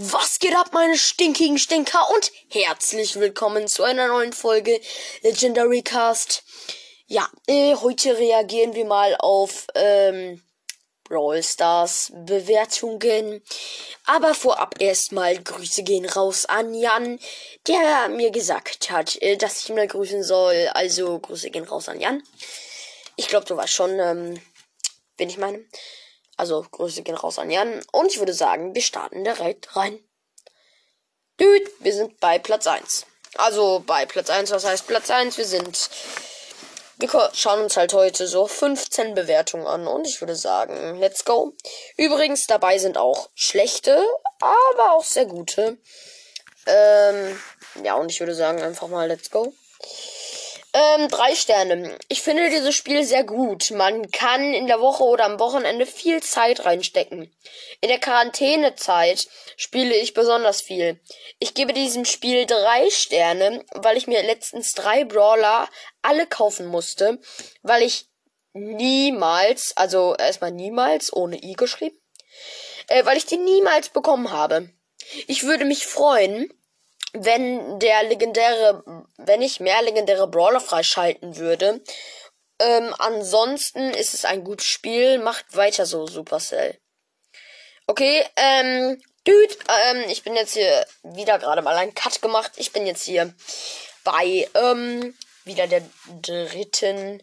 Was geht ab, meine stinkigen Stinker und herzlich willkommen zu einer neuen Folge Legendary Cast. Ja, äh, heute reagieren wir mal auf ähm, Brawl Stars Bewertungen. Aber vorab erstmal Grüße gehen raus an Jan, der mir gesagt hat, äh, dass ich ihn mal grüßen soll. Also Grüße gehen raus an Jan. Ich glaube, du weißt schon, ähm, wen ich meine. Also, Grüße gehen raus an Jan. Und ich würde sagen, wir starten direkt rein. Dude, wir sind bei Platz 1. Also bei Platz 1, was heißt Platz 1? Wir sind. Wir schauen uns halt heute so 15 Bewertungen an und ich würde sagen, let's go. Übrigens, dabei sind auch schlechte, aber auch sehr gute. Ähm, ja, und ich würde sagen, einfach mal let's go. Ähm, drei Sterne. Ich finde dieses Spiel sehr gut. Man kann in der Woche oder am Wochenende viel Zeit reinstecken. In der Quarantänezeit spiele ich besonders viel. Ich gebe diesem Spiel drei Sterne, weil ich mir letztens drei Brawler alle kaufen musste, weil ich niemals, also erstmal niemals ohne i geschrieben, äh, weil ich die niemals bekommen habe. Ich würde mich freuen, wenn der legendäre, wenn ich mehr legendäre Brawler freischalten würde. Ähm, ansonsten ist es ein gutes Spiel. Macht weiter so, Supercell. Okay, ähm, Dude, ähm, ich bin jetzt hier wieder gerade mal einen Cut gemacht. Ich bin jetzt hier bei, ähm, wieder der dritten,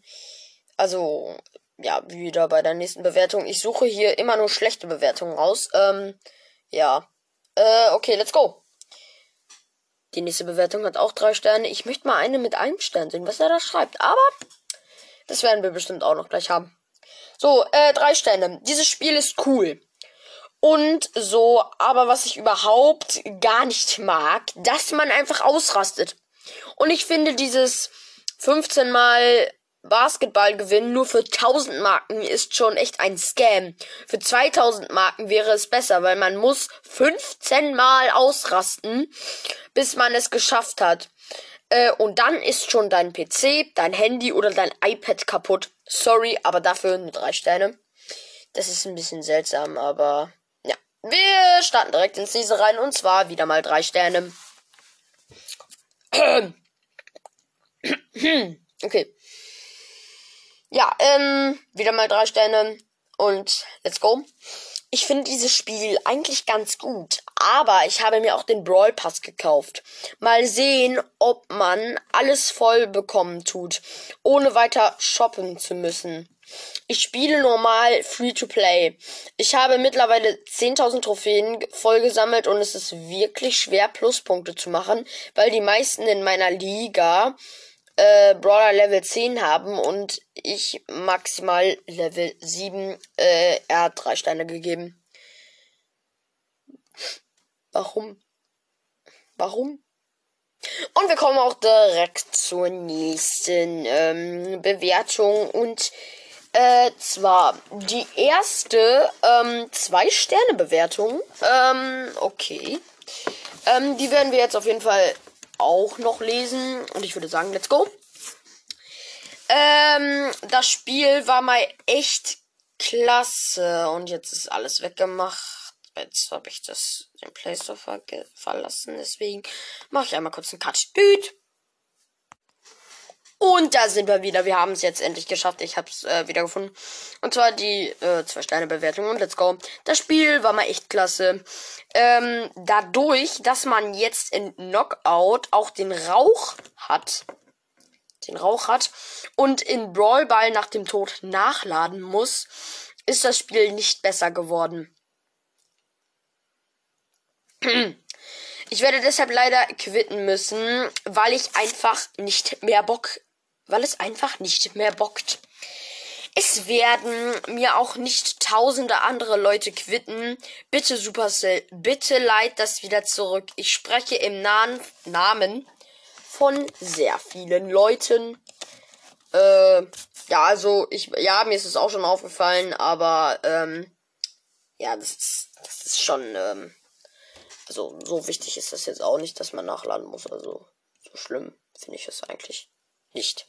also, ja, wieder bei der nächsten Bewertung. Ich suche hier immer nur schlechte Bewertungen raus. Ähm, ja. Äh, okay, let's go. Die nächste Bewertung hat auch drei Sterne. Ich möchte mal eine mit einem Stern sehen, was er da schreibt. Aber das werden wir bestimmt auch noch gleich haben. So, äh, drei Sterne. Dieses Spiel ist cool. Und so, aber was ich überhaupt gar nicht mag, dass man einfach ausrastet. Und ich finde dieses 15 mal Basketball gewinnen nur für 1000 Marken ist schon echt ein Scam. Für 2000 Marken wäre es besser, weil man muss 15 Mal ausrasten, bis man es geschafft hat. Äh, und dann ist schon dein PC, dein Handy oder dein iPad kaputt. Sorry, aber dafür nur drei Sterne. Das ist ein bisschen seltsam, aber ja. Wir starten direkt ins nächste rein und zwar wieder mal drei Sterne. okay. Ja, ähm, wieder mal drei Sterne und let's go. Ich finde dieses Spiel eigentlich ganz gut, aber ich habe mir auch den Brawl Pass gekauft. Mal sehen, ob man alles voll bekommen tut, ohne weiter shoppen zu müssen. Ich spiele normal free to play. Ich habe mittlerweile 10.000 Trophäen voll gesammelt und es ist wirklich schwer Pluspunkte zu machen, weil die meisten in meiner Liga äh, Brawler Level 10 haben und ich maximal Level 7. Äh, er hat drei Steine gegeben. Warum? Warum? Und wir kommen auch direkt zur nächsten ähm, Bewertung und äh, zwar die erste ähm, zwei Sterne Bewertung. Ähm, okay. Ähm, die werden wir jetzt auf jeden Fall auch noch lesen. Und ich würde sagen, let's go. Ähm, das Spiel war mal echt klasse. Und jetzt ist alles weggemacht. Jetzt habe ich das den Play Store ver verlassen. Deswegen mache ich einmal kurz einen Cut. Düt. Und da sind wir wieder. Wir haben es jetzt endlich geschafft. Ich habe es äh, wieder gefunden. Und zwar die äh, zwei Sterne Bewertung. Und let's go. Das Spiel war mal echt klasse. Ähm, dadurch, dass man jetzt in Knockout auch den Rauch hat, den Rauch hat und in Brawl Ball nach dem Tod nachladen muss, ist das Spiel nicht besser geworden. Ich werde deshalb leider quitten müssen, weil ich einfach nicht mehr Bock weil es einfach nicht mehr bockt. Es werden mir auch nicht tausende andere Leute quitten. Bitte Supercell, bitte leit das wieder zurück. Ich spreche im nahen Namen von sehr vielen Leuten. Äh, ja, also ich, ja, mir ist es auch schon aufgefallen, aber ähm, ja, das ist, das ist schon, ähm, also so wichtig ist das jetzt auch nicht, dass man nachladen muss. Also so schlimm finde ich es eigentlich nicht.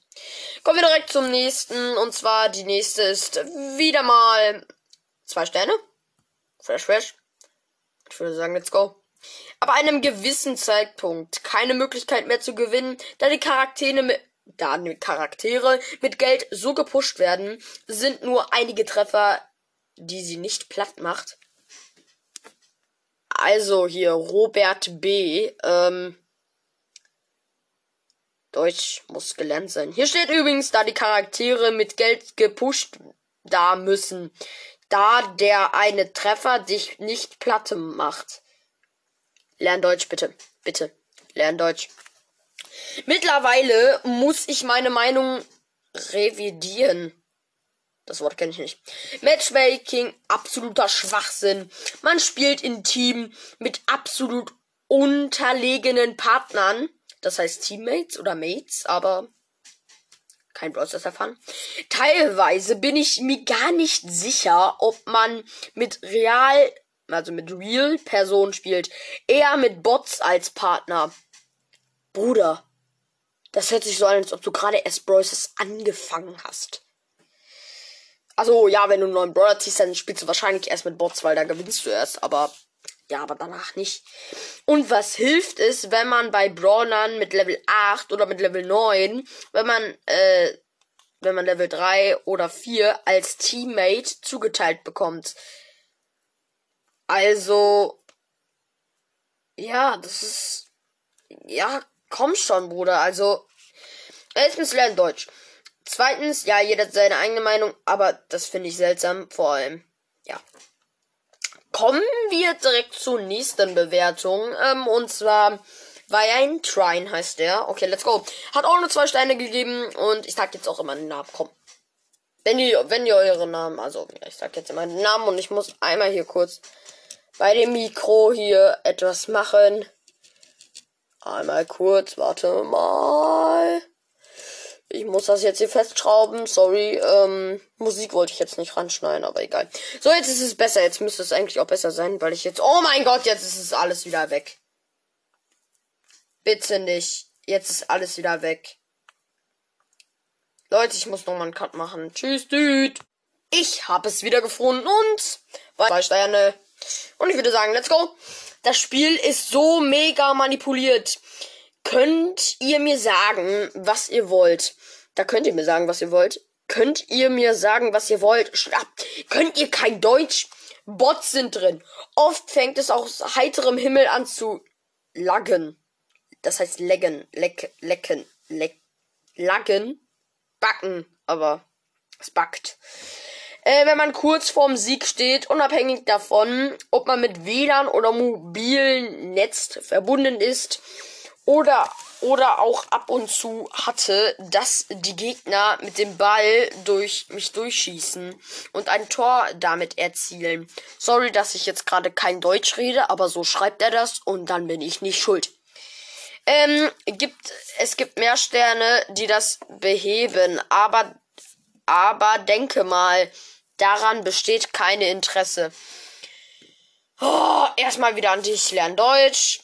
Kommen wir direkt zum nächsten. Und zwar die nächste ist wieder mal zwei Sterne. Fresh, fresh. Ich würde sagen, let's go. Aber einem gewissen Zeitpunkt keine Möglichkeit mehr zu gewinnen, da die Charaktere mit, da die Charaktere mit Geld so gepusht werden, sind nur einige Treffer, die sie nicht platt macht. Also hier Robert B. Ähm, Deutsch muss gelernt sein. Hier steht übrigens, da die Charaktere mit Geld gepusht da müssen, da der eine Treffer dich nicht platte macht. Lern Deutsch bitte, bitte, lern Deutsch. Mittlerweile muss ich meine Meinung revidieren. Das Wort kenne ich nicht. Matchmaking, absoluter Schwachsinn. Man spielt in Team mit absolut unterlegenen Partnern. Das heißt Teammates oder Mates, aber kein Browser erfahren. Teilweise bin ich mir gar nicht sicher, ob man mit real, also mit real Personen spielt. Eher mit Bots als Partner. Bruder, das hört sich so an, als ob du gerade erst Bros. angefangen hast. Also, ja, wenn du einen neuen Brawler ziehst, dann spielst du wahrscheinlich erst mit Bots, weil da gewinnst du erst, aber ja, aber danach nicht. Und was hilft es, wenn man bei Brawlern mit Level 8 oder mit Level 9, wenn man, äh, wenn man Level 3 oder 4 als Teammate zugeteilt bekommt? Also, ja, das ist, ja, komm schon, Bruder. Also, erstens lernen Deutsch. Zweitens, ja, jeder hat seine eigene Meinung, aber das finde ich seltsam, vor allem, ja. Kommen wir direkt zur nächsten Bewertung, ähm, und zwar ein Trine heißt der. Okay, let's go. Hat auch nur zwei Steine gegeben und ich sag jetzt auch immer den Namen, komm. Wenn ihr, wenn ihr eure Namen, also ich sag jetzt immer den Namen und ich muss einmal hier kurz bei dem Mikro hier etwas machen. Einmal kurz, warte mal. Ich muss das jetzt hier festschrauben. Sorry. Ähm, Musik wollte ich jetzt nicht ranschneiden, aber egal. So, jetzt ist es besser. Jetzt müsste es eigentlich auch besser sein, weil ich jetzt. Oh mein Gott, jetzt ist es alles wieder weg. Bitte nicht. Jetzt ist alles wieder weg. Leute, ich muss nochmal einen Cut machen. Tschüss, Dude. Ich habe es wieder gefunden und zwei Sterne. Und ich würde sagen, let's go. Das Spiel ist so mega manipuliert. Könnt ihr mir sagen, was ihr wollt? Da könnt ihr mir sagen, was ihr wollt. Könnt ihr mir sagen, was ihr wollt? Schnapp. Könnt ihr kein Deutsch? Bots sind drin. Oft fängt es aus heiterem Himmel an zu laggen. Das heißt leggen, leck, lecken, leck, laggen, backen, aber es backt. Äh, wenn man kurz vorm Sieg steht, unabhängig davon, ob man mit WLAN oder mobilen Netz verbunden ist, oder oder auch ab und zu hatte, dass die Gegner mit dem Ball durch mich durchschießen und ein Tor damit erzielen. Sorry, dass ich jetzt gerade kein Deutsch rede, aber so schreibt er das und dann bin ich nicht schuld. Ähm, gibt, es gibt mehr Sterne, die das beheben, aber, aber denke mal, daran besteht keine Interesse. Oh, erstmal wieder an dich lernen Deutsch.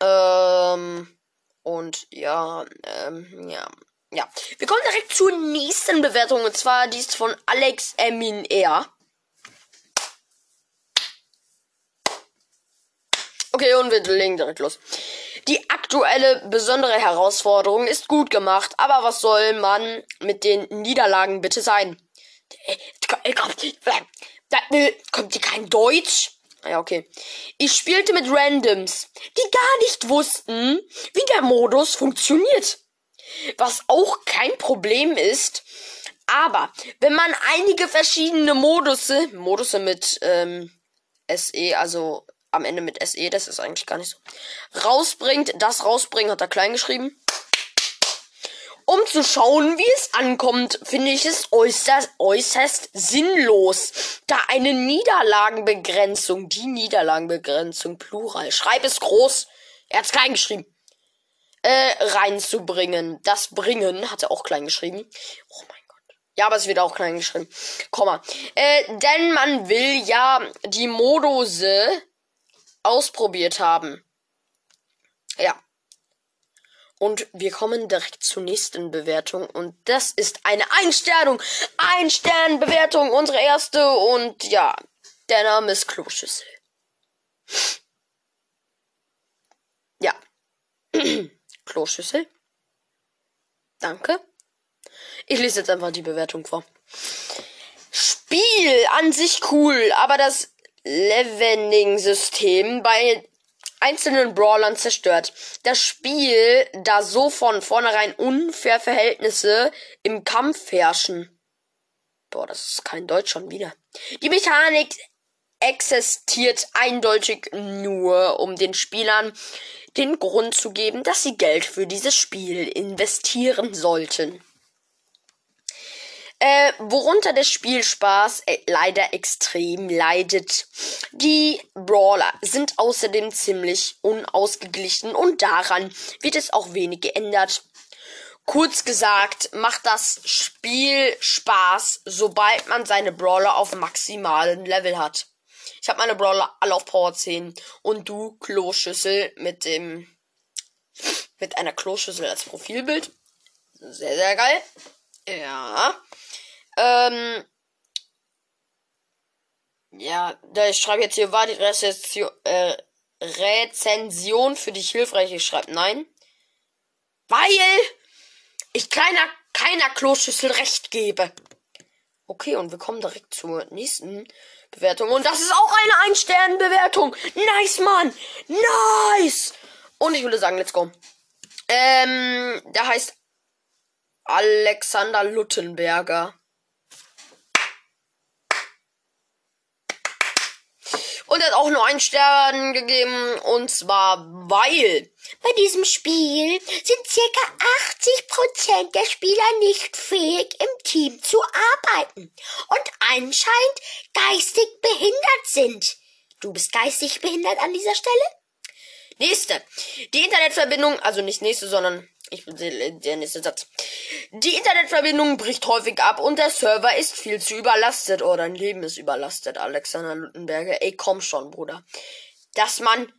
Ähm, und ja, ähm, ja. Ja. Wir kommen direkt zur nächsten Bewertung. Und zwar die ist von Alex Emin R. Okay, und wir legen direkt los. Die aktuelle besondere Herausforderung ist gut gemacht, aber was soll man mit den Niederlagen bitte sein? Kommt hier kein Deutsch? Ja, okay. Ich spielte mit Randoms, die gar nicht wussten, wie der Modus funktioniert. Was auch kein Problem ist. Aber wenn man einige verschiedene Modusse, Modusse mit ähm, SE, also am Ende mit SE, das ist eigentlich gar nicht so, rausbringt, das rausbringen, hat er klein geschrieben um zu schauen, wie es ankommt, finde ich es äußerst, äußerst sinnlos, da eine Niederlagenbegrenzung, die Niederlagenbegrenzung, Plural, schreib es groß, er hat's klein geschrieben, äh, reinzubringen. Das Bringen hat er auch klein geschrieben. Oh mein Gott. Ja, aber es wird auch klein geschrieben. Komma. Äh, denn man will ja die Moduse ausprobiert haben. Ja. Und wir kommen direkt zur nächsten Bewertung. Und das ist eine Einsternung. Einsternbewertung, unsere erste. Und ja, der Name ist Kloschüssel. Ja. Kloschüssel. Danke. Ich lese jetzt einfach die Bewertung vor. Spiel an sich cool, aber das Leveling-System bei einzelnen Brawlern zerstört. Das Spiel, da so von vornherein unfair Verhältnisse im Kampf herrschen. Boah, das ist kein Deutsch schon wieder. Die Mechanik existiert eindeutig nur, um den Spielern den Grund zu geben, dass sie Geld für dieses Spiel investieren sollten. Äh, worunter der Spielspaß äh, leider extrem leidet. Die Brawler sind außerdem ziemlich unausgeglichen und daran wird es auch wenig geändert. Kurz gesagt, macht das Spiel Spaß, sobald man seine Brawler auf maximalen Level hat. Ich habe meine Brawler alle auf Power 10 und du Kloschüssel mit dem mit einer Kloschüssel als Profilbild. Sehr sehr geil. Ja. Ähm, ja, ich schreibe jetzt hier, war die Rezension, äh, Rezension für dich hilfreich? Ich schreibe nein. Weil ich keiner, keiner Kloschüssel recht gebe. Okay, und wir kommen direkt zur nächsten Bewertung. Und das ist auch eine Ein-Sterne-Bewertung. Nice, Mann. Nice. Und ich würde sagen, let's go. Ähm, der heißt Alexander Luttenberger. Und hat auch nur einen Stern gegeben. Und zwar, weil bei diesem Spiel sind circa 80% der Spieler nicht fähig, im Team zu arbeiten. Und anscheinend geistig behindert sind. Du bist geistig behindert an dieser Stelle? Nächste. Die Internetverbindung, also nicht nächste, sondern ich der nächste Satz. Die Internetverbindung bricht häufig ab und der Server ist viel zu überlastet. Oh, dein Leben ist überlastet, Alexander Luttenberger. Ey, komm schon, Bruder. Dass man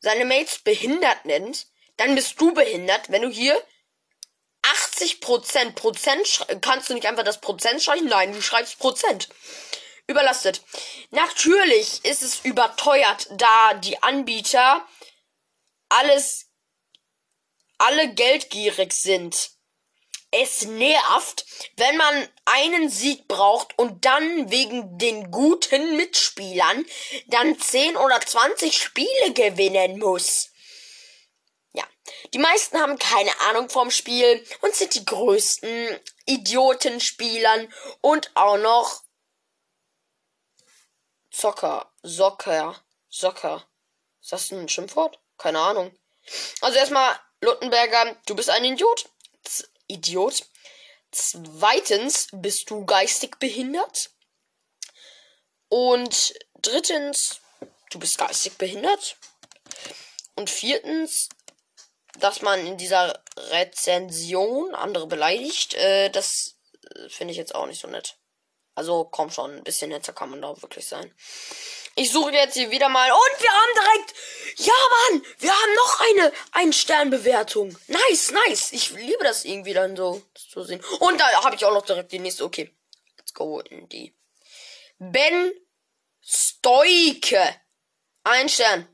seine Mates behindert nennt, dann bist du behindert, wenn du hier 80 Prozent, Prozent, kannst du nicht einfach das Prozent schreiben? Nein, du schreibst Prozent. Überlastet. Natürlich ist es überteuert, da die Anbieter alles alle geldgierig sind. Es nervt, wenn man einen Sieg braucht und dann wegen den guten Mitspielern dann 10 oder 20 Spiele gewinnen muss. Ja, die meisten haben keine Ahnung vom Spiel und sind die größten Idiotenspielern und auch noch Zocker, Socker, Socker. Ist das ein Schimpfwort? Keine Ahnung. Also erstmal Luttenberger, du bist ein Idiot. Z Idiot. Zweitens bist du geistig behindert. Und drittens, du bist geistig behindert. Und viertens, dass man in dieser Rezension andere beleidigt, äh, das äh, finde ich jetzt auch nicht so nett. Also komm schon, ein bisschen netter kann man da wirklich sein. Ich suche jetzt hier wieder mal. Und wir haben direkt. Ja, Mann! Wir haben noch eine Ein-Stern-Bewertung. Nice, nice. Ich liebe das irgendwie dann so zu sehen. Und da habe ich auch noch direkt die nächste. Okay. Let's go in die. Ben Stoike. Ein Stern.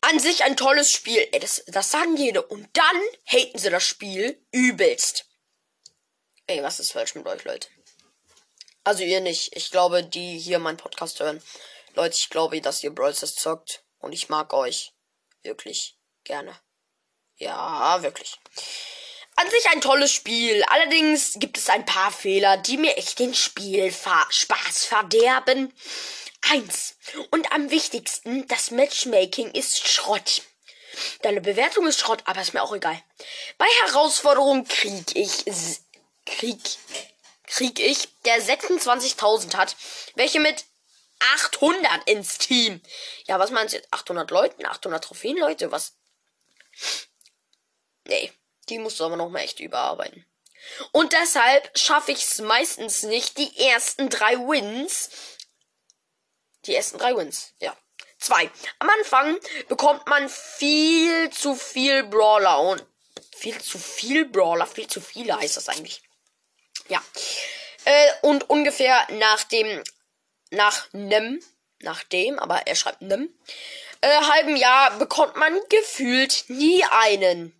An sich ein tolles Spiel. Ey, das, das sagen jede. Und dann haten sie das Spiel übelst. Ey, was ist falsch mit euch, Leute? Also ihr nicht. Ich glaube, die hier meinen Podcast hören. Leute, ich glaube, dass ihr Brawl zockt. Und ich mag euch. Wirklich. Gerne. Ja, wirklich. An sich ein tolles Spiel. Allerdings gibt es ein paar Fehler, die mir echt den Spielspaß verderben. Eins. Und am wichtigsten, das Matchmaking ist Schrott. Deine Bewertung ist Schrott, aber ist mir auch egal. Bei Herausforderungen krieg ich krieg krieg ich, der 26.000 hat, welche mit 800 ins Team. Ja, was meinst du jetzt? 800 Leuten? 800 Trophäen, Leute? Was? Nee, die musst du aber noch mal echt überarbeiten. Und deshalb schaffe ich es meistens nicht, die ersten drei Wins. Die ersten drei Wins, ja. Zwei. Am Anfang bekommt man viel zu viel Brawler und viel zu viel Brawler, viel zu viele heißt das eigentlich. Ja. Äh, und ungefähr nach dem, nach nem, nachdem, aber er schreibt nem, äh, halben Jahr bekommt man gefühlt nie einen.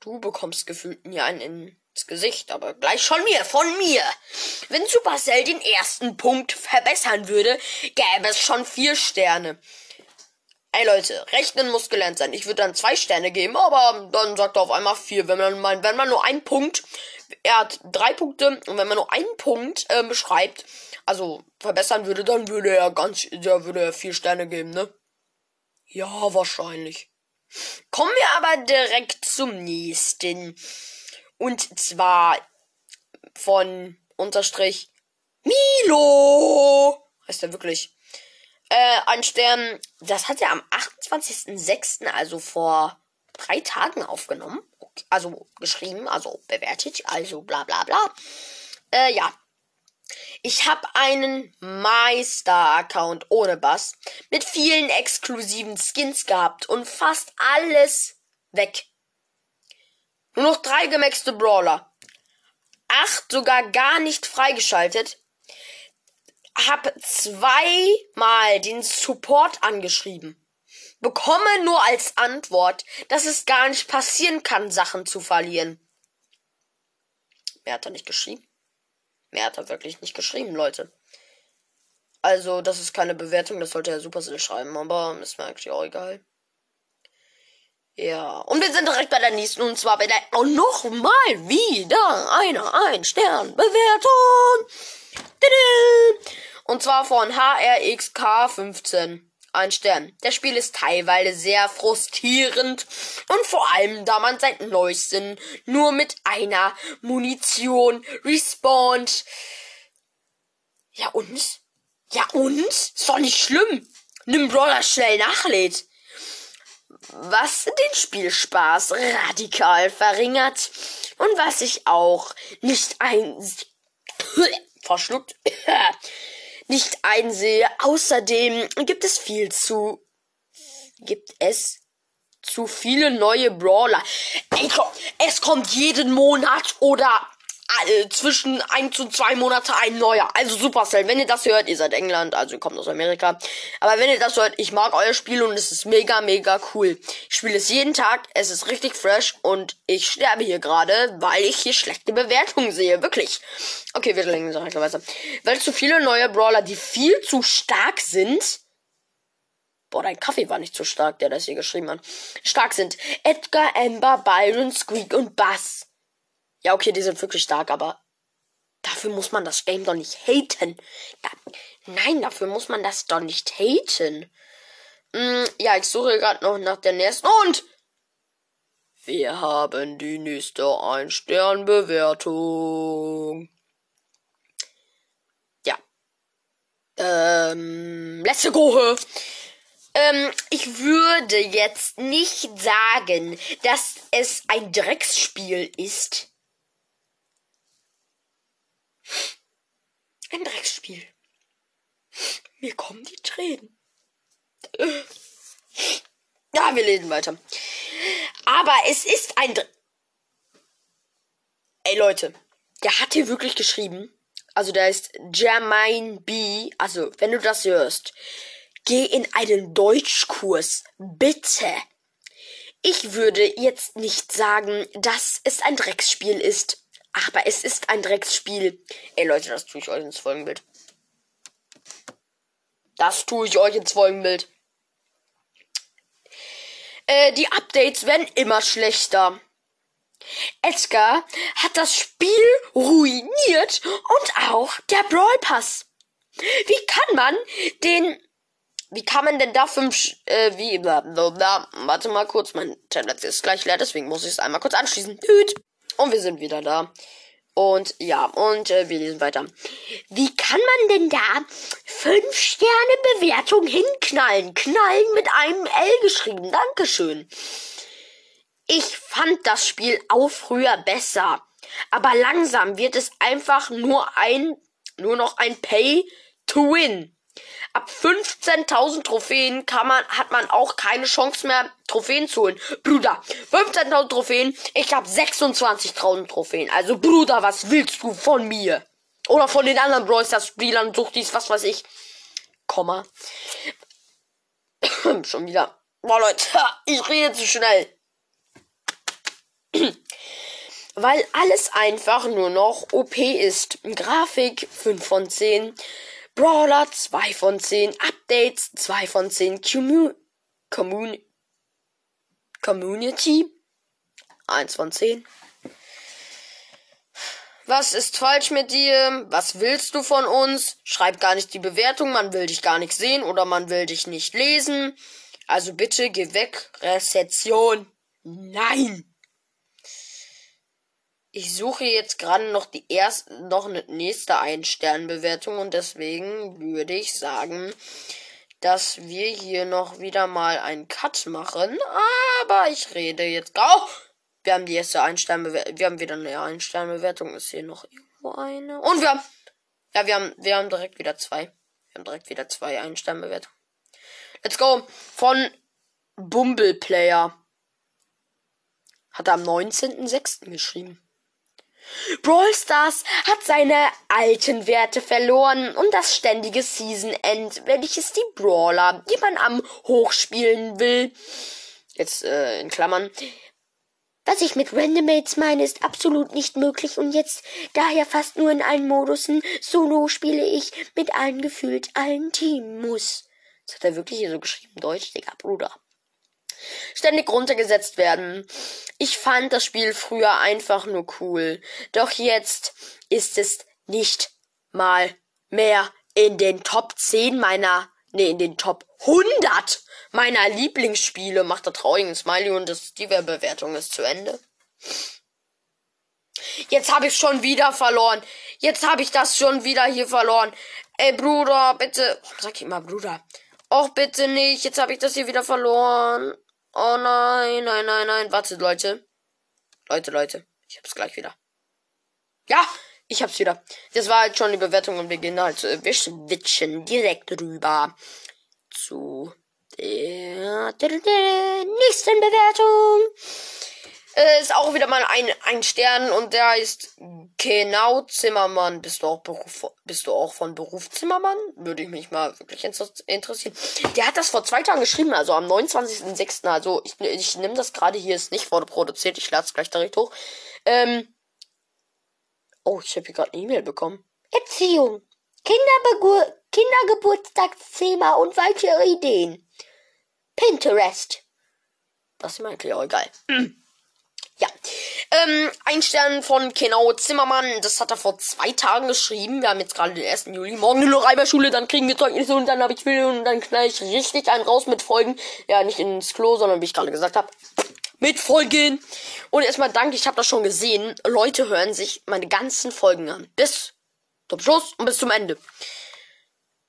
Du bekommst gefühlt nie einen ins Gesicht, aber gleich schon mir, von mir. Wenn Supercell den ersten Punkt verbessern würde, gäbe es schon vier Sterne. Ey Leute, rechnen muss gelernt sein. Ich würde dann zwei Sterne geben, aber dann sagt er auf einmal vier. Wenn man, wenn man nur einen Punkt, er hat drei Punkte und wenn man nur einen Punkt äh, beschreibt, also verbessern würde, dann würde er ganz, da würde er vier Sterne geben, ne? Ja, wahrscheinlich. Kommen wir aber direkt zum nächsten. Und zwar von Unterstrich Milo. Heißt er wirklich. Äh, ein Stern, das hat er am 28.06., also vor drei Tagen aufgenommen. Also geschrieben, also bewertet, also bla bla bla. Äh, ja. Ich habe einen Meister-Account ohne Bass mit vielen exklusiven Skins gehabt und fast alles weg. Nur noch drei gemaxte Brawler. Acht sogar gar nicht freigeschaltet hab zweimal den Support angeschrieben. Bekomme nur als Antwort, dass es gar nicht passieren kann, Sachen zu verlieren. Mehr hat er nicht geschrieben. Mehr hat er wirklich nicht geschrieben, Leute. Also, das ist keine Bewertung, das sollte er Supercell schreiben, aber ist mir eigentlich auch egal. Ja, und wir sind direkt bei der nächsten und zwar bei der oh, nochmal wieder eine Ein-Stern-Bewertung. Und zwar von HRXK15. Ein Stern. Das Spiel ist teilweise sehr frustrierend und vor allem, da man seit neuestem nur mit einer Munition respawnt. Ja und? Ja und? Ist doch nicht schlimm. Nimm Brawler schnell nachlädt. Was den Spielspaß radikal verringert und was ich auch nicht ein verschluckt nicht einsehe. Außerdem gibt es viel zu gibt es zu viele neue Brawler. Ey, es kommt jeden Monat oder zwischen ein zu zwei Monate ein neuer. Also Supercell, wenn ihr das hört, ihr seid England, also ihr kommt aus Amerika. Aber wenn ihr das hört, ich mag euer Spiel und es ist mega, mega cool. Ich spiele es jeden Tag, es ist richtig fresh und ich sterbe hier gerade, weil ich hier schlechte Bewertungen sehe. Wirklich. Okay, wir lenken uns weiter. Weil zu viele neue Brawler, die viel zu stark sind. Boah, dein Kaffee war nicht so stark, der das hier geschrieben hat. Stark sind Edgar, Amber, Byron, Squeak und Bass. Ja, okay, die sind wirklich stark, aber dafür muss man das Game doch nicht haten. Da, nein, dafür muss man das doch nicht haten. Hm, ja, ich suche gerade noch nach der nächsten. Und wir haben die nächste Ein-Stern-Bewertung. Ja. Ähm, let's go. Ähm, ich würde jetzt nicht sagen, dass es ein Drecksspiel ist. Ein Drecksspiel. Mir kommen die Tränen. Ja, wir lesen weiter. Aber es ist ein. Dr Ey Leute, der hat hier wirklich geschrieben. Also der ist Jermaine B. Also, wenn du das hörst, geh in einen Deutschkurs. Bitte. Ich würde jetzt nicht sagen, dass es ein Drecksspiel ist. Aber es ist ein Drecksspiel. Ey Leute, das tue ich euch ins Folgenbild. Das tue ich euch ins Folgenbild. Äh, die Updates werden immer schlechter. Edgar hat das Spiel ruiniert und auch der Brawl Pass. Wie kann man den wie kann man denn da fünf, äh, wie, bla, bla, bla. warte mal kurz, mein Tablet ist gleich leer, deswegen muss ich es einmal kurz anschließen. Düt. Und wir sind wieder da. Und ja, und äh, wir lesen weiter. Wie kann man denn da 5 Sterne Bewertung hinknallen? Knallen mit einem L geschrieben. Dankeschön. Ich fand das Spiel auch früher besser. Aber langsam wird es einfach nur ein, nur noch ein Pay to Win. Ab 15.000 Trophäen kann man, hat man auch keine Chance mehr, Trophäen zu holen. Bruder, 15.000 Trophäen, ich habe 26.000 Trophäen. Also Bruder, was willst du von mir? Oder von den anderen Brawl Stars Spielern, such dies, was weiß ich. Komma. Schon wieder. Boah, Leute, ich rede zu schnell. Weil alles einfach nur noch OP ist. Grafik 5 von 10. Brawler 2 von 10. Updates 2 von 10. Commu Commun Community 1 von 10. Was ist falsch mit dir? Was willst du von uns? Schreib gar nicht die Bewertung, man will dich gar nicht sehen oder man will dich nicht lesen. Also bitte geh weg. Rezession. Nein. Ich suche jetzt gerade noch die erste, noch eine nächste Ein-Stern-Bewertung und deswegen würde ich sagen, dass wir hier noch wieder mal einen Cut machen. Aber ich rede jetzt. Oh! Wir haben die erste Ein-Stern-Bewertung. Wir haben wieder eine Ein-Stern-Bewertung. Ist hier noch irgendwo eine? Und wir haben. Ja, wir haben, wir haben direkt wieder zwei. Wir haben direkt wieder zwei Ein-Stern-Bewertungen. Let's go. Von Bumble Player. Hat er am 19.06. geschrieben. Brawl Stars hat seine alten Werte verloren und das ständige Season End, welches die Brawler, die man am Hochspielen will, jetzt äh, in Klammern, was ich mit Randomates meine, ist absolut nicht möglich und jetzt daher fast nur in allen Modusen Solo spiele ich mit allen gefühlt allen Teams. Das hat er wirklich hier so geschrieben, Deutsch, Digga, Bruder ständig runtergesetzt werden. Ich fand das Spiel früher einfach nur cool. Doch jetzt ist es nicht mal mehr in den Top 10 meiner, nee, in den Top 100 meiner Lieblingsspiele. Macht da traurigen Smiley und das, die Bewertung ist zu Ende. Jetzt habe ich schon wieder verloren. Jetzt habe ich das schon wieder hier verloren. Ey, Bruder, bitte. Sag ich immer, Bruder. Och, bitte nicht. Jetzt habe ich das hier wieder verloren. Oh nein, nein, nein, nein. Wartet, Leute. Leute, Leute. Ich hab's gleich wieder. Ja, ich hab's wieder. Das war halt schon die Bewertung und wir gehen halt äh, wir switchen direkt rüber zu der, nächsten Bewertung. Äh, ist auch wieder mal ein, ein Stern und der heißt genau Zimmermann. Bist du auch Beruf, bist du auch von Beruf Zimmermann? Würde ich mich mal wirklich interessieren. Der hat das vor zwei Tagen geschrieben, also am 29.06. Also ich, ich nehme das gerade hier, ist nicht vorproduziert, ich lade es gleich direkt hoch. Ähm, oh, ich habe hier gerade eine E-Mail bekommen. Erziehung, Kinderbegur Kindergeburtstagsthema und weitere Ideen. Pinterest. Das ist mir eigentlich auch egal. Ja. Ähm, ein Stern von Genau Zimmermann. Das hat er vor zwei Tagen geschrieben. Wir haben jetzt gerade den 1. Juli. Morgen nur noch Reiberschule, dann kriegen wir Zeugnisse und dann habe ich will und dann knall ich richtig einen raus mit Folgen. Ja, nicht ins Klo, sondern wie ich gerade gesagt habe. Mit Folgen. Und erstmal danke, ich habe das schon gesehen. Leute hören sich meine ganzen Folgen an. Bis zum Schluss und bis zum Ende.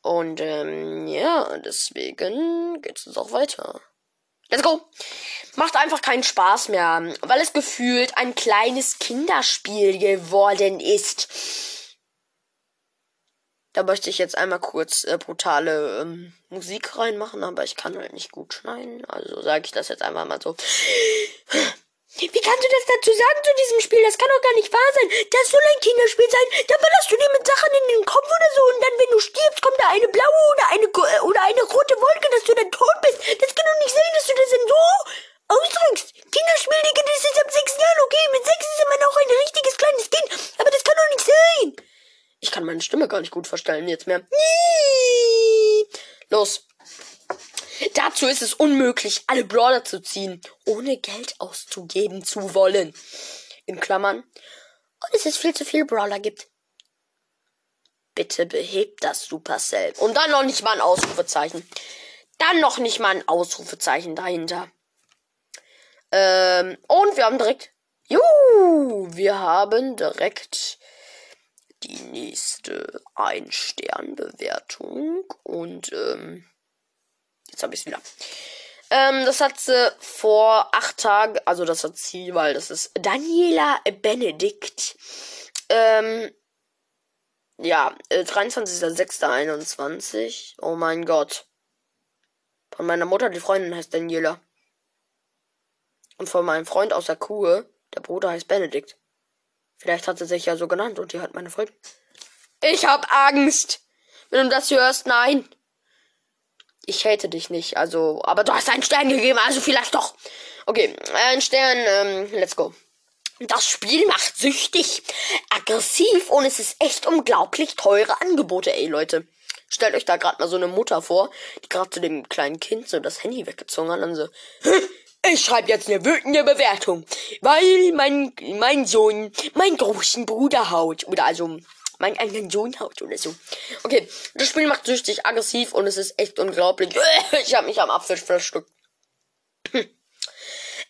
Und ähm, ja, deswegen geht es auch weiter. Let's go! Macht einfach keinen Spaß mehr, weil es gefühlt ein kleines Kinderspiel geworden ist. Da möchte ich jetzt einmal kurz äh, brutale ähm, Musik reinmachen, aber ich kann halt nicht gut schneiden. Also sage ich das jetzt einfach mal so. Wie kannst du das dazu sagen zu diesem Spiel? Das kann doch gar nicht wahr sein. Das soll ein Kinderspiel sein. Da ballerst du dir mit Sachen in den Kopf oder so und dann, wenn du stirbst, kommt da eine blaue oder eine, äh, oder eine rote Wolke, dass du dann tot bist. Das kann doch nicht sein, dass du das denn so ausdrückst. Kinderspiel, Digga, das ist ab sechs Jahren okay. Mit sechs ist immer noch ein richtiges kleines Kind. Aber das kann doch nicht sein. Ich kann meine Stimme gar nicht gut verstellen jetzt mehr. Los. Dazu ist es unmöglich, alle Brawler zu ziehen, ohne Geld auszugeben zu wollen. In Klammern. Und es ist viel zu viel Brawler gibt. Bitte behebt das Supercell. Und dann noch nicht mal ein Ausrufezeichen. Dann noch nicht mal ein Ausrufezeichen dahinter. Ähm, und wir haben direkt. Juhu! Wir haben direkt die nächste Ein-Stern-Bewertung. Und ähm, Jetzt habe ich es wieder. Ähm, das hat sie vor acht Tagen, also das hat sie, weil das ist Daniela Benedikt. Ähm, ja, äh, 23.06.21. Oh mein Gott. Von meiner Mutter, die Freundin heißt Daniela. Und von meinem Freund aus der Kuh, der Bruder heißt Benedikt. Vielleicht hat sie sich ja so genannt und die hat meine Freundin. Ich hab Angst. Wenn du das hörst, nein. Ich hate dich nicht, also, aber du hast einen Stern gegeben, also vielleicht doch. Okay, ein Stern, ähm, let's go. Das Spiel macht süchtig, aggressiv und es ist echt unglaublich teure Angebote, ey Leute. Stellt euch da gerade mal so eine Mutter vor, die gerade zu dem kleinen Kind so das Handy weggezogen hat und so, ich schreibe jetzt eine wütende Bewertung, weil mein, mein Sohn meinen großen Bruder haut. Oder also meinen eigenen Sohn haut oder so. Okay, das Spiel macht süchtig, aggressiv und es ist echt unglaublich. Ich habe mich am Apfel verschluckt. Hm.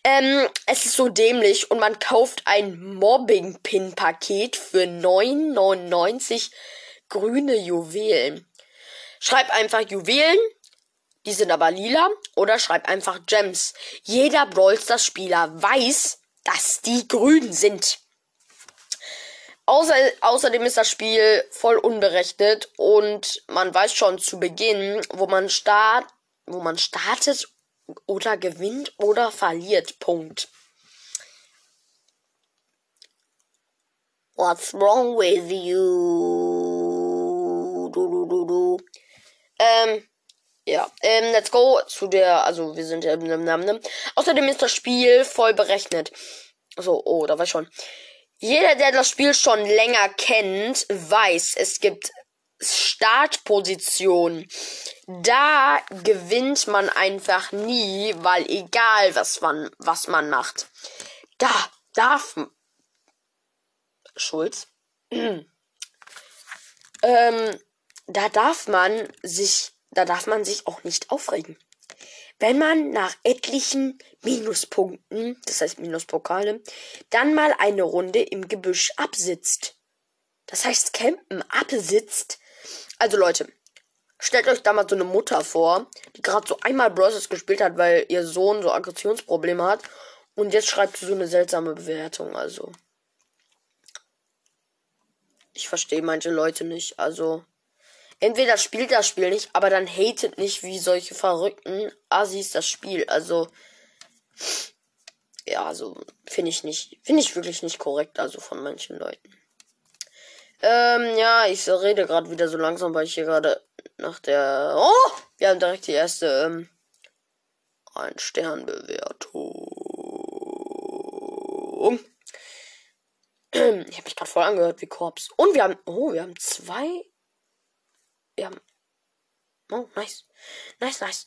Ähm, es ist so dämlich und man kauft ein Mobbing-Pin-Paket für 9,99 grüne Juwelen. Schreib einfach Juwelen, die sind aber lila, oder schreib einfach Gems. Jeder Brawl Stars Spieler weiß, dass die grün sind. Außer, außerdem ist das Spiel voll unberechnet und man weiß schon zu Beginn, wo man start, wo man startet oder gewinnt oder verliert. Punkt. What's wrong with you? Du, du, du, du. Ähm, ja, ähm, let's go zu der, also wir sind ja, ähm, außerdem ist das Spiel voll berechnet. So, oh, da war ich schon. Jeder, der das Spiel schon länger kennt, weiß, es gibt Startposition. Da gewinnt man einfach nie, weil egal was man, was man macht. Da darf Schulz. ähm, da darf man sich, da darf man sich auch nicht aufregen. Wenn man nach etlichen Minuspunkten, das heißt Minuspokale, dann mal eine Runde im Gebüsch absitzt. Das heißt campen absitzt, also Leute, stellt euch da mal so eine Mutter vor, die gerade so einmal Bros. gespielt hat, weil ihr Sohn so Aggressionsprobleme hat. Und jetzt schreibt sie so eine seltsame Bewertung. Also. Ich verstehe manche Leute nicht. Also. Entweder spielt das Spiel nicht, aber dann hatet nicht wie solche verrückten Assis das Spiel. Also. Ja, also finde ich nicht. Finde ich wirklich nicht korrekt, also von manchen Leuten. Ähm, ja, ich rede gerade wieder so langsam, weil ich hier gerade nach der. Oh! Wir haben direkt die erste ähm, ein Sternbewertung. Ich habe mich gerade voll angehört wie Korps. Und wir haben. Oh, wir haben zwei. Wir haben. Oh, nice. Nice, nice.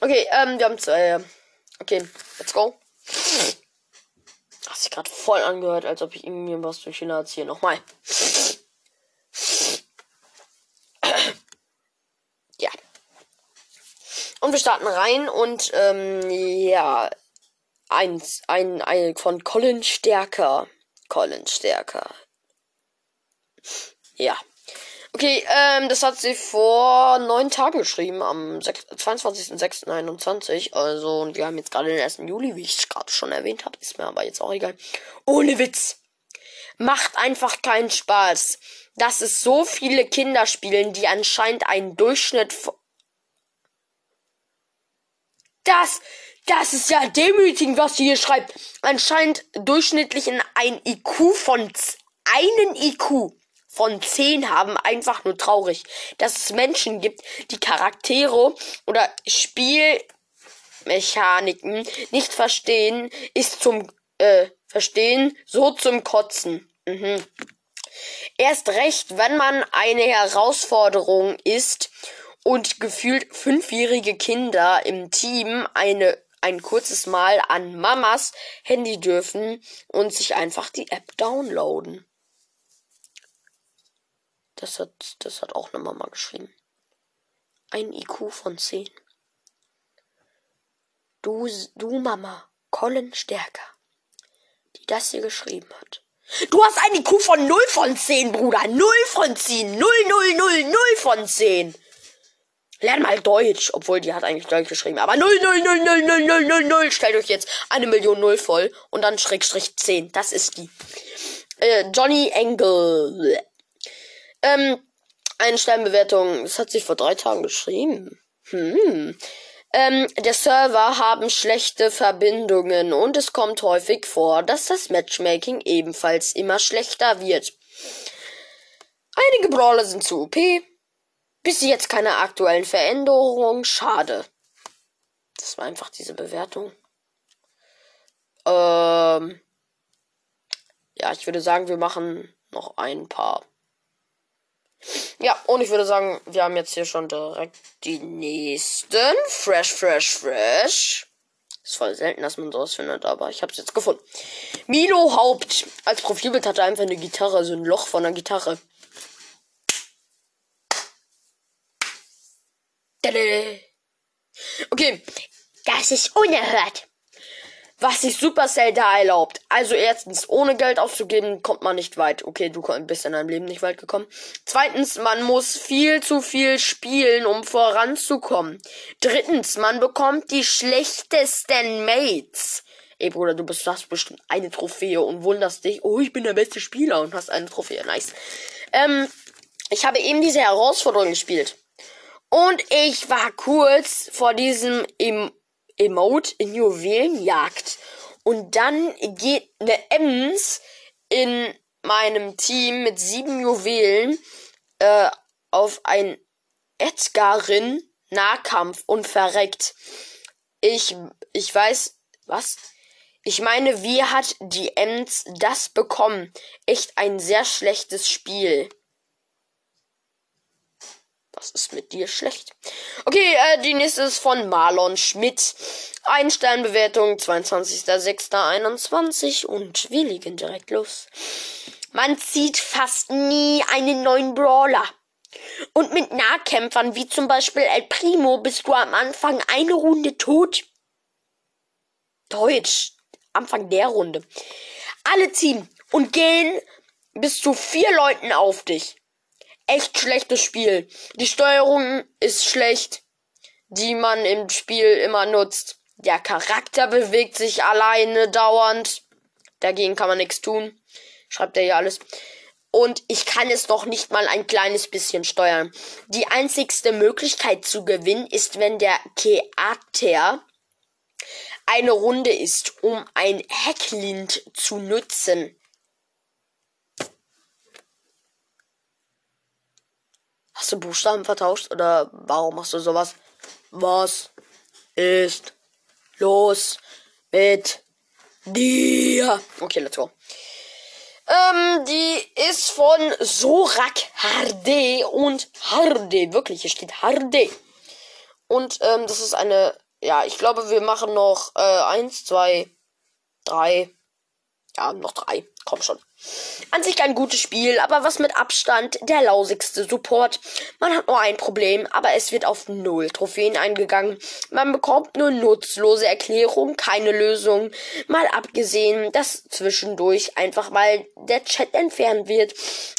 Okay, ähm, wir haben zwei. Okay, let's go. Hat sich gerade voll angehört, als ob ich irgendwie was durch den erzähle. Nochmal. Und wir starten rein und ähm, ja, eins, ein, ein von Colin Stärker. Colin Stärker. Ja. Okay, ähm, das hat sie vor neun Tagen geschrieben, am 22.06.21. Also, und wir haben jetzt gerade den 1. Juli, wie ich es gerade schon erwähnt habe. Ist mir aber jetzt auch egal. Ohne Witz. Macht einfach keinen Spaß. Dass es so viele Kinder spielen, die anscheinend einen Durchschnitt das, das ist ja demütigend, was sie hier schreibt. Anscheinend durchschnittlich in ein IQ von einen IQ von 10 haben, einfach nur traurig. Dass es Menschen gibt, die Charaktere oder Spielmechaniken nicht verstehen, ist zum äh, Verstehen so zum Kotzen. Mhm. Erst recht, wenn man eine Herausforderung ist und gefühlt fünfjährige Kinder im Team eine ein kurzes Mal an Mamas Handy dürfen und sich einfach die App downloaden. Das hat, das hat auch eine Mama geschrieben. Ein IQ von 10. Du, du Mama, Colin Stärker, die das hier geschrieben hat. Du hast ein IQ von 0 von 10, Bruder. 0 von 10. 0, 0, 0, 0 von 10. Lern mal Deutsch, obwohl die hat eigentlich Deutsch geschrieben. Aber 0, 0, 0, 0, 0, 0, 0, 0. Stellt euch jetzt eine Million Null voll und dann Schrägstrich 10. Das ist die. Äh, Johnny Engel. Ähm, eine Sternbewertung. Das hat sie vor drei Tagen geschrieben. Hm. Ähm, der Server haben schlechte Verbindungen und es kommt häufig vor, dass das Matchmaking ebenfalls immer schlechter wird. Einige Brawler sind zu OP, Bis jetzt keine aktuellen Veränderungen. Schade. Das war einfach diese Bewertung. Ähm. Ja, ich würde sagen, wir machen noch ein paar. Ja, und ich würde sagen, wir haben jetzt hier schon direkt die nächsten. Fresh, fresh, fresh. Ist voll selten, dass man sowas findet, aber ich habe es jetzt gefunden. Milo Haupt. Als Profilbild hat er einfach eine Gitarre, so ein Loch von einer Gitarre. Okay, Das ist unerhört. Was sich Supercell da erlaubt. Also erstens, ohne Geld auszugeben, kommt man nicht weit. Okay, du bist in deinem Leben nicht weit gekommen. Zweitens, man muss viel zu viel spielen, um voranzukommen. Drittens, man bekommt die schlechtesten Mates. Ey Bruder, du bist, hast bestimmt eine Trophäe und wunderst dich, oh, ich bin der beste Spieler und hast eine Trophäe. Nice. Ähm, ich habe eben diese Herausforderung gespielt. Und ich war kurz vor diesem em Emote in Juwelenjagd. Und dann geht eine Ems in meinem Team mit sieben Juwelen äh, auf ein Edgarin Nahkampf und verreckt. Ich, ich weiß, was? Ich meine, wie hat die Ems das bekommen? Echt ein sehr schlechtes Spiel. Was ist mit dir schlecht? Okay, äh, die nächste ist von Marlon Schmidt. Einsternbewertung 22.06.21 und wir legen direkt los. Man zieht fast nie einen neuen Brawler. Und mit Nahkämpfern wie zum Beispiel El Primo bist du am Anfang eine Runde tot. Deutsch. Anfang der Runde. Alle ziehen und gehen bis zu vier Leuten auf dich echt schlechtes Spiel. Die Steuerung ist schlecht, die man im Spiel immer nutzt. Der Charakter bewegt sich alleine dauernd. Dagegen kann man nichts tun. Schreibt er ja alles. Und ich kann es doch nicht mal ein kleines bisschen steuern. Die einzigste Möglichkeit zu gewinnen ist, wenn der Theater eine Runde ist, um ein Hacklint zu nutzen. Hast du Buchstaben vertauscht oder warum machst du sowas? Was ist los mit dir? Okay, let's go. Ähm, die ist von Sorak Harde und Harde. Wirklich, hier steht Harde. Und ähm, das ist eine, ja, ich glaube, wir machen noch äh, eins, zwei, drei, ja, noch drei. Komm schon. An sich ein gutes Spiel, aber was mit Abstand der lausigste Support. Man hat nur ein Problem, aber es wird auf null Trophäen eingegangen. Man bekommt nur nutzlose Erklärungen, keine Lösung. Mal abgesehen, dass zwischendurch einfach mal der Chat entfernt wird.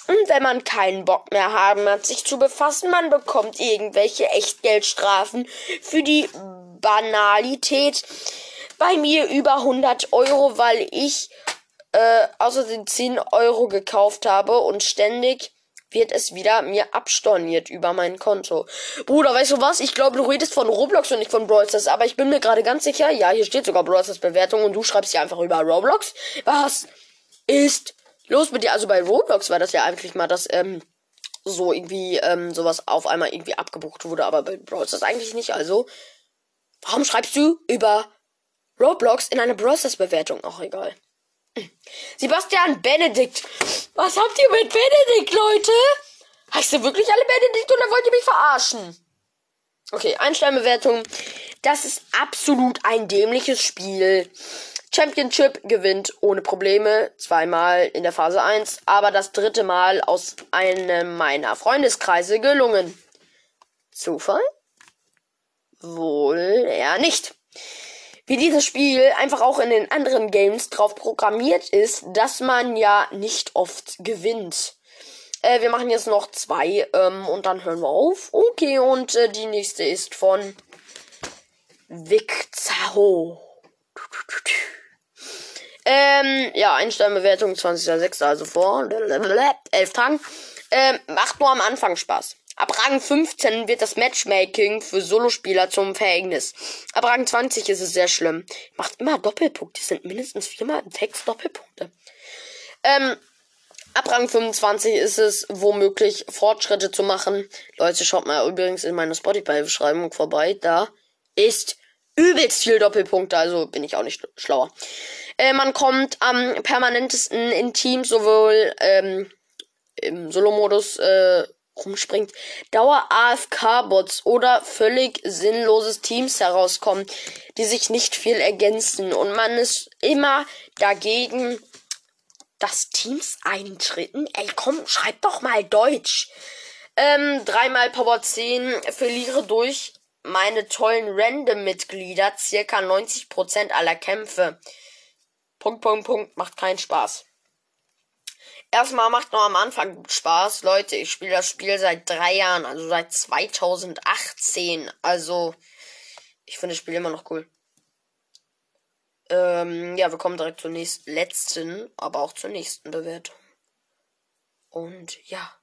Und wenn man keinen Bock mehr haben hat, sich zu befassen, man bekommt irgendwelche Echtgeldstrafen für die Banalität. Bei mir über 100 Euro, weil ich äh, außerdem 10 Euro gekauft habe und ständig wird es wieder mir abstorniert über mein Konto. Bruder, weißt du was? Ich glaube, du redest von Roblox und nicht von Brawl Stars, aber ich bin mir gerade ganz sicher, ja, hier steht sogar Brawl Stars Bewertung und du schreibst hier einfach über Roblox. Was ist los mit dir? Also bei Roblox war das ja eigentlich mal, dass ähm, so irgendwie ähm, sowas auf einmal irgendwie abgebucht wurde, aber bei Brawl Stars eigentlich nicht. Also, warum schreibst du über Roblox in eine Brawl Stars Bewertung? Auch egal. Sebastian Benedikt. Was habt ihr mit Benedikt, Leute? Heißt ihr wirklich alle Benedikt oder wollt ihr mich verarschen? Okay, Einsteinbewertung. Das ist absolut ein dämliches Spiel. Championship gewinnt ohne Probleme zweimal in der Phase 1, aber das dritte Mal aus einem meiner Freundeskreise gelungen. Zufall? Wohl eher nicht wie dieses Spiel einfach auch in den anderen Games drauf programmiert ist, dass man ja nicht oft gewinnt. Äh, wir machen jetzt noch zwei ähm, und dann hören wir auf. Okay, und äh, die nächste ist von Viczaho. Ähm, ja, Einsteinbewertung 20.06. also vor 11 Tagen. Ähm, macht nur am Anfang Spaß. Ab Rang 15 wird das Matchmaking für Solospieler zum Verhängnis. Ab Rang 20 ist es sehr schlimm. Macht immer Doppelpunkte. Es sind mindestens viermal im Text Doppelpunkte. Ähm, Ab Rang 25 ist es womöglich Fortschritte zu machen. Leute, schaut mal übrigens in meine Spotify-Beschreibung vorbei. Da ist übelst viel Doppelpunkte, also bin ich auch nicht schlauer. Äh, man kommt am permanentesten in Teams, sowohl ähm, im Solo-Modus äh, rumspringt, Dauer-AFK-Bots oder völlig sinnloses Teams herauskommen, die sich nicht viel ergänzen. Und man ist immer dagegen, dass Teams eintreten? Ey, komm, schreib doch mal Deutsch. Ähm, dreimal Power 10, verliere durch meine tollen Random-Mitglieder circa 90% aller Kämpfe. Punkt, Punkt, Punkt, macht keinen Spaß. Erstmal macht noch am Anfang Spaß. Leute, ich spiele das Spiel seit drei Jahren, also seit 2018. Also, ich finde das Spiel immer noch cool. Ähm, ja, wir kommen direkt zur nächsten, letzten, aber auch zur nächsten Bewertung. Und ja.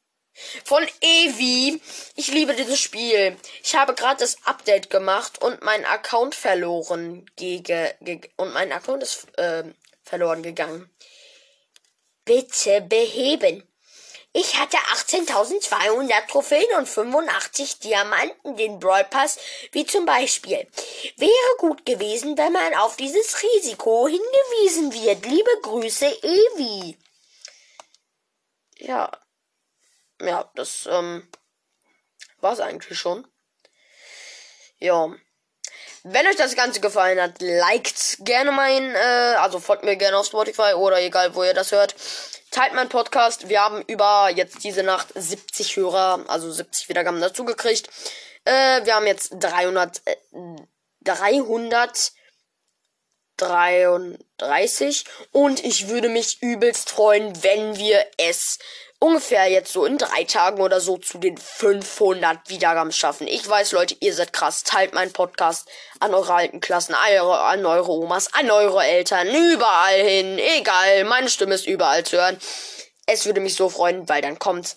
Von Evi. Ich liebe dieses Spiel. Ich habe gerade das Update gemacht und mein Account verloren. Gege, gege, und mein Account ist äh, verloren gegangen. Bitte beheben. Ich hatte 18.200 Trophäen und 85 Diamanten, den Brawl Pass, wie zum Beispiel. Wäre gut gewesen, wenn man auf dieses Risiko hingewiesen wird. Liebe Grüße, Evi. Ja. Ja, das, ähm, war's eigentlich schon. Ja. Wenn euch das Ganze gefallen hat, liked gerne mein, äh, also folgt mir gerne auf Spotify oder egal, wo ihr das hört teilt meinen Podcast. Wir haben über jetzt diese Nacht 70 Hörer, also 70 Wiedergaben dazu gekriegt. Äh, wir haben jetzt 300, äh, 333 und ich würde mich übelst freuen, wenn wir es ungefähr jetzt so in drei Tagen oder so zu den 500 Wiedergaben schaffen. Ich weiß, Leute, ihr seid krass. Teilt meinen Podcast an eure alten Klassen, an eure Omas, an eure Eltern, überall hin. Egal, meine Stimme ist überall zu hören. Es würde mich so freuen, weil dann kommt.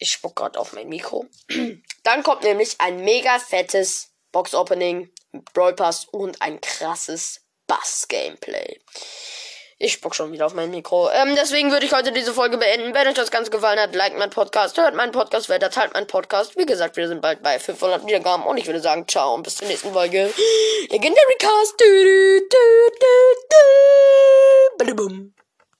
Ich spuck gerade auf mein Mikro. dann kommt nämlich ein mega fettes Box-Opening, Brawl Pass und ein krasses Bass-Gameplay. Ich spuck schon wieder auf mein Mikro. Ähm, deswegen würde ich heute diese Folge beenden. Wenn euch das Ganze gefallen hat, liked meinen Podcast, hört meinen Podcast weiter, teilt meinen Podcast. Wie gesagt, wir sind bald bei 500 Wiedergaben und ich würde sagen, ciao und bis zur nächsten Folge. Legendary Cast.